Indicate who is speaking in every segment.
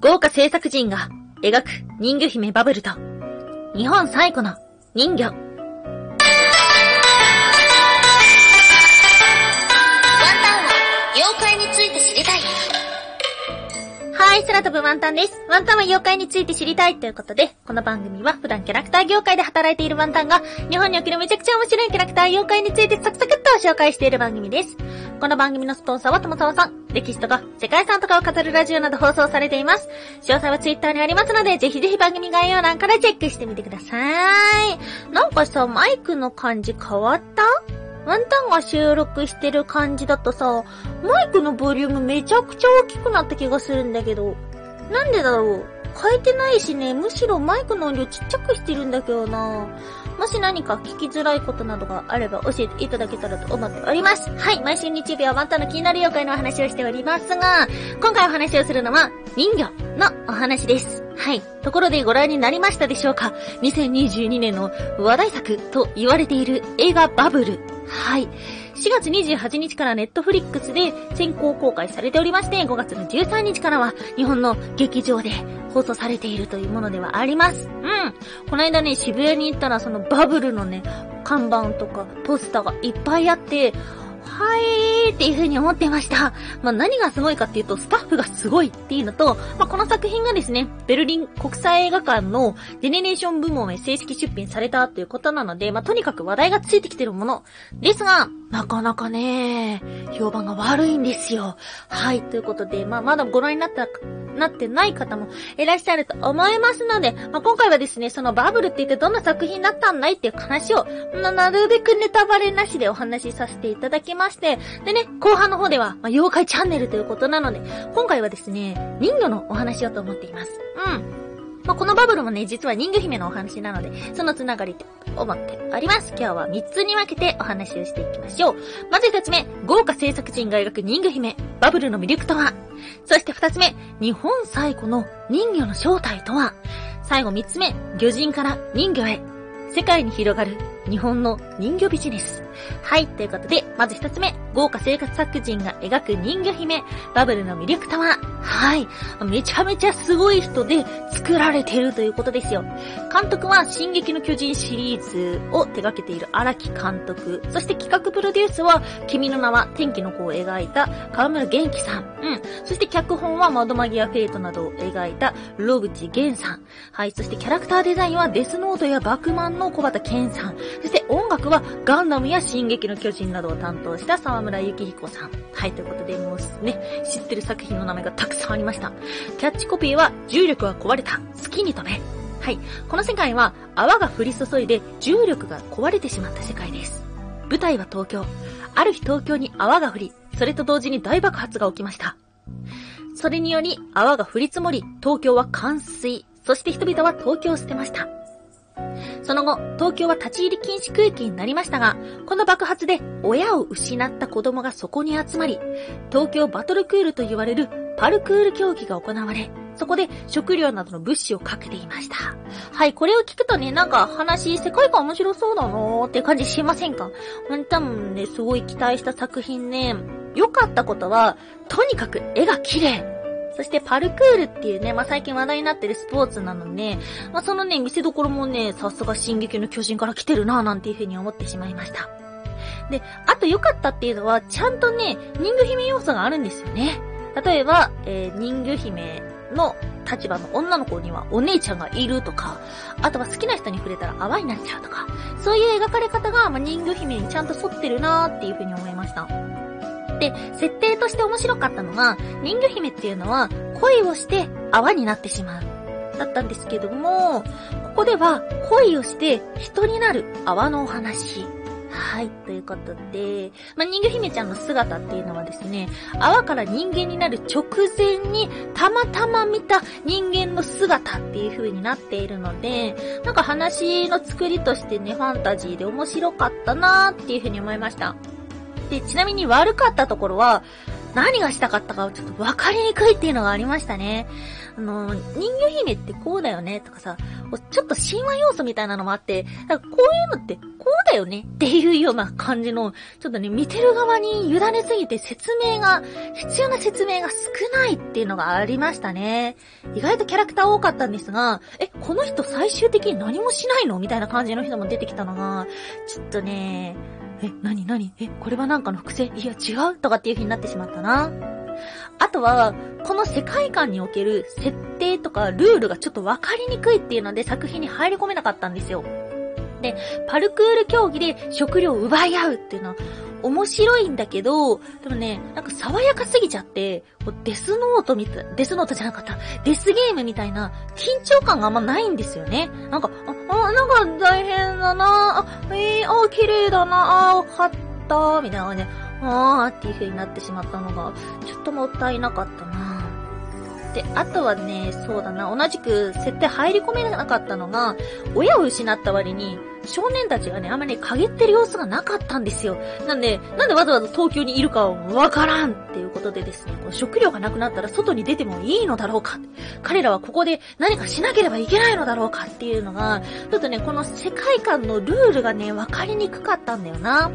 Speaker 1: 豪華制作陣が描く人魚姫バブルと、日本最古の人魚。ワン
Speaker 2: タンは妖怪について知りたい。
Speaker 1: はい、空飛ぶワンタンです。ワンタンは妖怪について知りたいということで、この番組は普段キャラクター業界で働いているワンタンが、日本におけるめちゃくちゃ面白いキャラクター妖怪についてサクサクっと紹介している番組です。この番組のスポンサーは友沢さん。歴史とか世界遺産とかを語るラジオなど放送されています。詳細はツイッターにありますので、ぜひぜひ番組概要欄からチェックしてみてください。なんかさ、マイクの感じ変わった？ワンタンが収録してる感じだとさ、マイクのボリュームめちゃくちゃ大きくなった気がするんだけど、なんでだろう？変えてないしね、むしろマイクの音量ちっちゃくしてるんだけどなもし何か聞きづらいことなどがあれば教えていただけたらと思っております。はい、毎週日曜日はワンタンの気になる妖怪のお話をしておりますが、今回お話をするのは人魚のお話です。はい。ところでご覧になりましたでしょうか ?2022 年の話題作と言われている映画バブル。はい。4月28日からネットフリックスで先行公開されておりまして、5月の13日からは日本の劇場で放送されているというものではあります。うん。この間ね、渋谷に行ったらそのバブルのね、看板とかポスターがいっぱいあって、はいーっていう風に思ってました。まあ、何がすごいかっていうと、スタッフがすごいっていうのと、まあ、この作品がですね、ベルリン国際映画館のジェネレーション部門へ正式出品されたということなので、まあ、とにかく話題がついてきてるものですが、なかなかね、評判が悪いんですよ。はい、ということで、まあ、まだご覧になった、なってない方もいらっしゃると思いますので、まあ、今回はですね、そのバブルって言ってどんな作品だったんだいっていう話を、ななるべくネタバレなしでお話しさせていただきまして、でね、後半の方では、まあ、妖怪チャンネルということなので、今回はですね、人魚のお話をと思っています。うん。まあ、このバブルもね、実は人魚姫のお話なので、そのつながりと思っております。今日は3つに分けてお話をしていきましょう。まず1つ目、豪華制作陣が描く人魚姫、バブルの魅力とは？そして2つ目、日本最古の人魚の正体とは？最後3つ目、魚人から人魚へ。世界に広がる日本の人魚ビジネス。はい、ということで、まず一つ目、豪華生活作人が描く人魚姫、バブルの魅力とは？はい、めちゃめちゃすごい人で作られてるということですよ。監督は、進撃の巨人シリーズを手掛けている荒木監督、そして企画プロデュースは、君の名は天気の子を描いた河村元気さん。うん。そして脚本は、窓マギアフェイトなどを描いた、ロブチゲンさん。はい、そしてキャラクターデザインは、デスノートやバクマンの小畑健さん。そして音楽は、ガンダムや進撃の巨人などを担当した沢村幸彦さん。はい、ということで、もうね、知ってる作品の名前がたくさんありました。キャッチコピーは、重力は壊れた。好きに飛べ。はい。この世界は、泡が降り注いで重力が壊れてしまった世界です。舞台は東京。ある日東京に泡が降り、それと同時に大爆発が起きました。それにより泡が降り積もり、東京は冠水。そして人々は東京を捨てました。その後、東京は立ち入り禁止区域になりましたが、この爆発で親を失った子供がそこに集まり、東京バトルクールと言われるパルクール競技が行われ、そこで食料などの物資をかけていました。はい、これを聞くとね、なんか話、世界観面白そうだなーって感じしませんか？ワンタンね、すごい期待した作品ね、良かったことは、とにかく絵が綺麗。そしてパルクールっていうね、まあ、最近話題になってるスポーツなので、まあ、そのね、見せどころもね、さすが進撃の巨人から来てるなぁなんていう風に思ってしまいました。で、あと良かったっていうのは、ちゃんとね、人魚姫要素があるんですよね。例えば、えー、人魚姫の立場の女の子にはお姉ちゃんがいるとか、あとは好きな人に触れたら泡になっちゃうとか、そういう描かれ方が、まあ、人魚姫にちゃんと沿ってるなーっていう風に思いました。で、設定として面白かったのが、人魚姫っていうのは恋をして泡になってしまう。だったんですけども、ここでは恋をして人になる泡のお話。はい、ということで、まあ、人魚姫ちゃんの姿っていうのはですね、泡から人間になる直前にたまたま見た人間の姿っていう風になっているので、なんか話の作りとしてね、ファンタジーで面白かったなーっていう風に思いました。で、ちなみに悪かったところは、何がしたかったかちょっと分かりにくいっていうのがありましたね。あの、人魚姫ってこうだよねとかさ、ちょっと神話要素みたいなのもあって、だからこういうのってこうだよねっていうような感じの、ちょっとね、見てる側に委ねすぎて説明が、必要な説明が少ないっていうのがありましたね。意外とキャラクター多かったんですが、え、この人最終的に何もしないの？みたいな感じの人も出てきたのが、ちょっとね、え、なになにえ、これはなんかの伏線？いや、違うとかっていう風になってしまったな。あとは、この世界観における設定とかルールがちょっとわかりにくいっていうので作品に入り込めなかったんですよ。で、パルクール競技で食料を奪い合うっていうのは面白いんだけど、でもね、なんか爽やかすぎちゃって、デスノートみたい、デスノートじゃなかった、デスゲームみたいな緊張感があんまないんですよね。なんか、あ、あなんか大変だなあ、えー、あ、綺麗だなあ、わかった、みたいな感じで、あーっていう風になってしまったのが、ちょっともったいなかったなで、あとはね、そうだな、同じく設定入り込めなかったのが、親を失った割に、少年たちがね、あんまり陰ってる様子がなかったんですよ。なんで、なんでわざわざ東京にいるかわからんっていうことでですね、こう食料がなくなったら外に出てもいいのだろうか。彼らはここで何かしなければいけないのだろうかっていうのが、ちょっとね、この世界観のルールがね、わかりにくかったんだよな。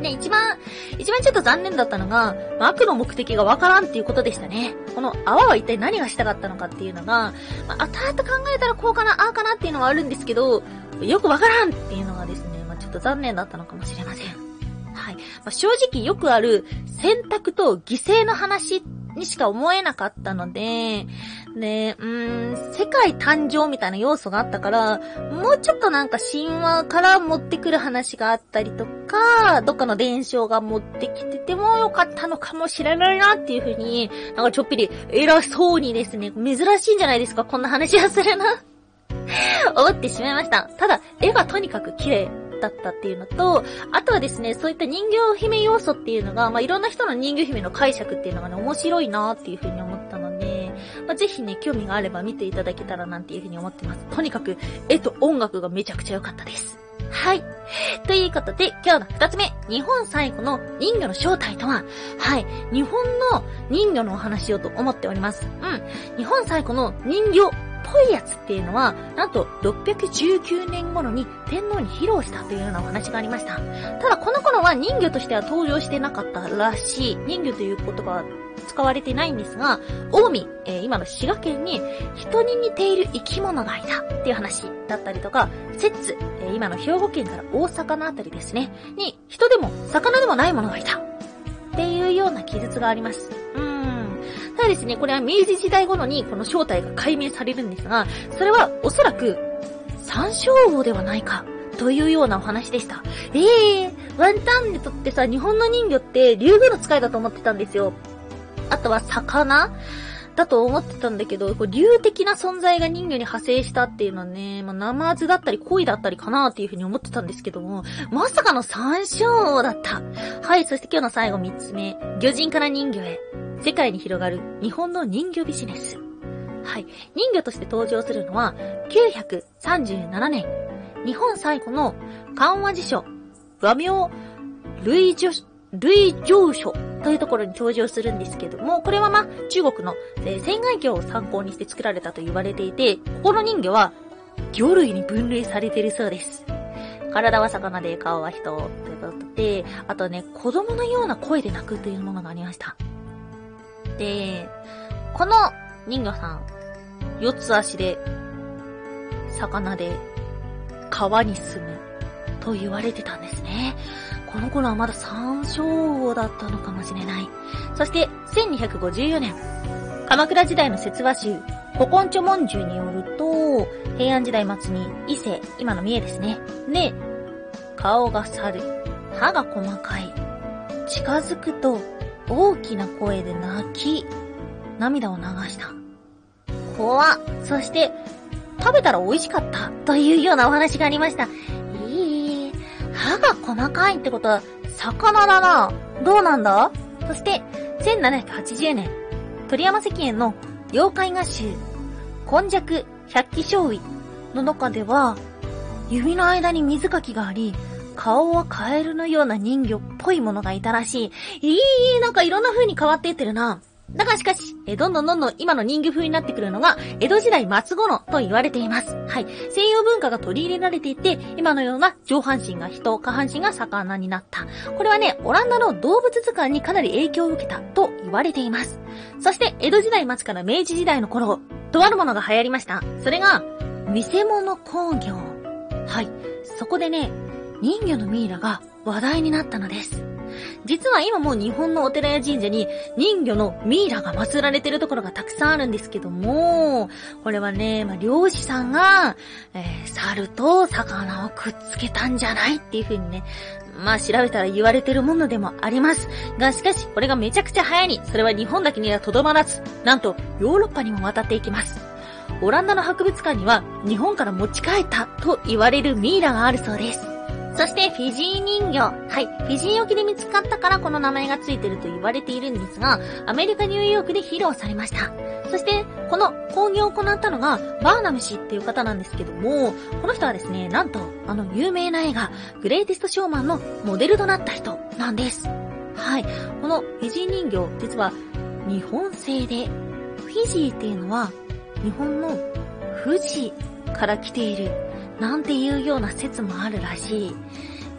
Speaker 1: ね、一番、一番ちょっと残念だったのが、悪の目的がわからんっていうことでしたね。この泡は一体何がしたかったのかっていうのが、まあ、後々考えたらこうかな、ああかなっていうのはあるんですけど、よくわからんっていうのがですね、まあ、ちょっと残念だったのかもしれません。はい。まあ、正直よくある選択と犠牲の話にしか思えなかったので、で、うん、世界誕生みたいな要素があったから、もうちょっとなんか神話から持ってくる話があったりとか、どっかの伝承が持ってきててもよかったのかもしれないなっていうふうに、なんかちょっぴり偉そうにですね、珍しいんじゃないですか、こんな話をするな 思ってしまいました。ただ、絵がとにかく綺麗だったっていうのと、あとはですね、そういった人形姫要素っていうのが、まあ、いろんな人の人魚姫の解釈っていうのがね、面白いなっていうふうに思ったので、まあ、ぜひね、興味があれば見ていただけたらなんていうふうに思ってます。とにかく、絵と音楽がめちゃくちゃ良かったです。はい。ということで、今日の二つ目、日本最後の人魚の正体とは、はい、日本の人魚のお話をと思っております。うん。日本最古の人魚ぽいやつっていうのは、なんと619年頃に天皇に披露したというようなお話がありました。ただこの頃は人魚としては登場してなかったらしい。人魚という言葉は使われてないんですが、近江、えー、今の滋賀県に人に似ている生き物がいたっていう話だったりとか、摂津、えー、今の兵庫県から大阪のあたりですね、に人でも魚でもないものがいたっていうような記述があります。う。ですね、これは明治時代頃にこの正体が解明されるんですが、それはおそらく山椒魚ではないかというようなお話でした。ええー、ワンタンにとってさ、日本の人魚って竜宮の使いだと思ってたんですよ。あとは魚だと思ってたんだけど、こう竜的な存在が人魚に派生したっていうのはね、まあ、ナマズだったり恋だったりかなっていうふうに思ってたんですけども、まさかの山椒だった。はい、そして今日の最後三つ目、魚人から人魚へ。世界に広がる日本の人魚ビジネス。はい、人魚として登場するのは、937年、日本最古の漢和辞書、和名、類女、類上書というところに登場するんですけども、これはまあ、中国の、えー、船外魚を参考にして作られたと言われていて、ここの人魚は魚類に分類されているそうです。体は魚で顔は人ということで、あとね、子供のような声で鳴くというものがありました。で、この人魚さん、四つ足で、魚で、川に住むと言われてたんですね。この頃はまだ山椒王だったのかもしれない。そして、1254年、鎌倉時代の説話集、古今著文集によると、平安時代末に伊勢、今の三重ですね。で、顔が猿、歯が細かい。近づくと大きな声で泣き、涙を流した。怖そして、食べたら美味しかったというようなお話がありました。いい歯が細かいってことは、魚だな。どうなんだ？そして、1780年、鳥山石園の妖怪画集、今弱百鬼将尉の中では、指の間に水かきがあり、顔はカエルのような人魚っぽいものがいたらしい。いい、なんかいろんな風に変わっていってるな。だがしかし、えどんどんどんどん今の人魚風になってくるのが、江戸時代末頃と言われています。はい。西洋文化が取り入れられていて、今のような上半身が人、下半身が魚になった。これはね、オランダの動物図鑑にかなり影響を受けたと言われています。そして、江戸時代末から明治時代の頃、とあるものが流行りました。それが、見せ物工業。はい。そこでね、人魚のミイラが話題になったのです。実は今も日本のお寺や神社に人魚のミイラが祀られてるところがたくさんあるんですけども、これはね、まあ、漁師さんが、えー、猿と魚をくっつけたんじゃないっていう風にね、まあ調べたら言われてるものでもあります。が、しかし、これがめちゃくちゃ早いに、それは日本だけにはとどまらず、なんと、ヨーロッパにも渡っていきます。オランダの博物館には、日本から持ち帰ったと言われるミイラがあるそうです。そしてフィジー人魚。はい。フィジー沖で見つかったからこの名前がついてると言われているんですが、アメリカ・ニューヨークで披露されました。そして、この工業を行ったのが、バーナム氏っていう方なんですけども、この人はですね、なんと、あの有名な映画、グレイテストショーマンのモデルとなった人なんです。はい。このフィジー人魚、実は日本製で、フィジーっていうのは、日本の富士から来ているなんていうような説もあるらしい。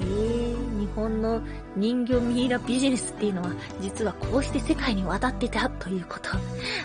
Speaker 1: えー、日本の人魚ミイラビジネスっていうのは、実はこうして世界に渡ってたということ。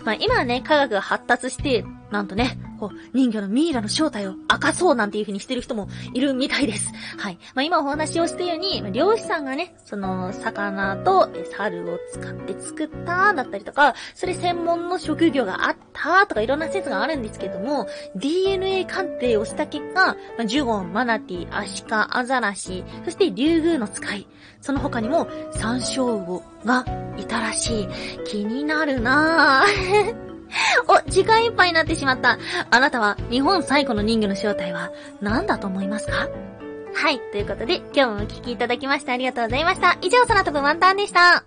Speaker 1: まあ今はね、科学が発達して、なんとね、こう、人魚のミイラの正体を明かそうなんていう風にしてる人もいるみたいです。はい。まあ今お話をしたように、漁師さんがね、その、魚と猿を使って作っただったりとか、それ専門の職業があったとかいろんな説があるんですけども、DNA 鑑定をした結果、ジュゴン、マナティ、アシカ、アザラシ、そしてリュウグウの使い、その他にも山椒魚がいたらしい。気になるなぁ。お、時間いっぱいになってしまった。あなたは日本最古の人魚の正体は何だと思いますか？はい。ということで、今日もお聴きいただきましてありがとうございました。以上、空飛ぶワンタンでした。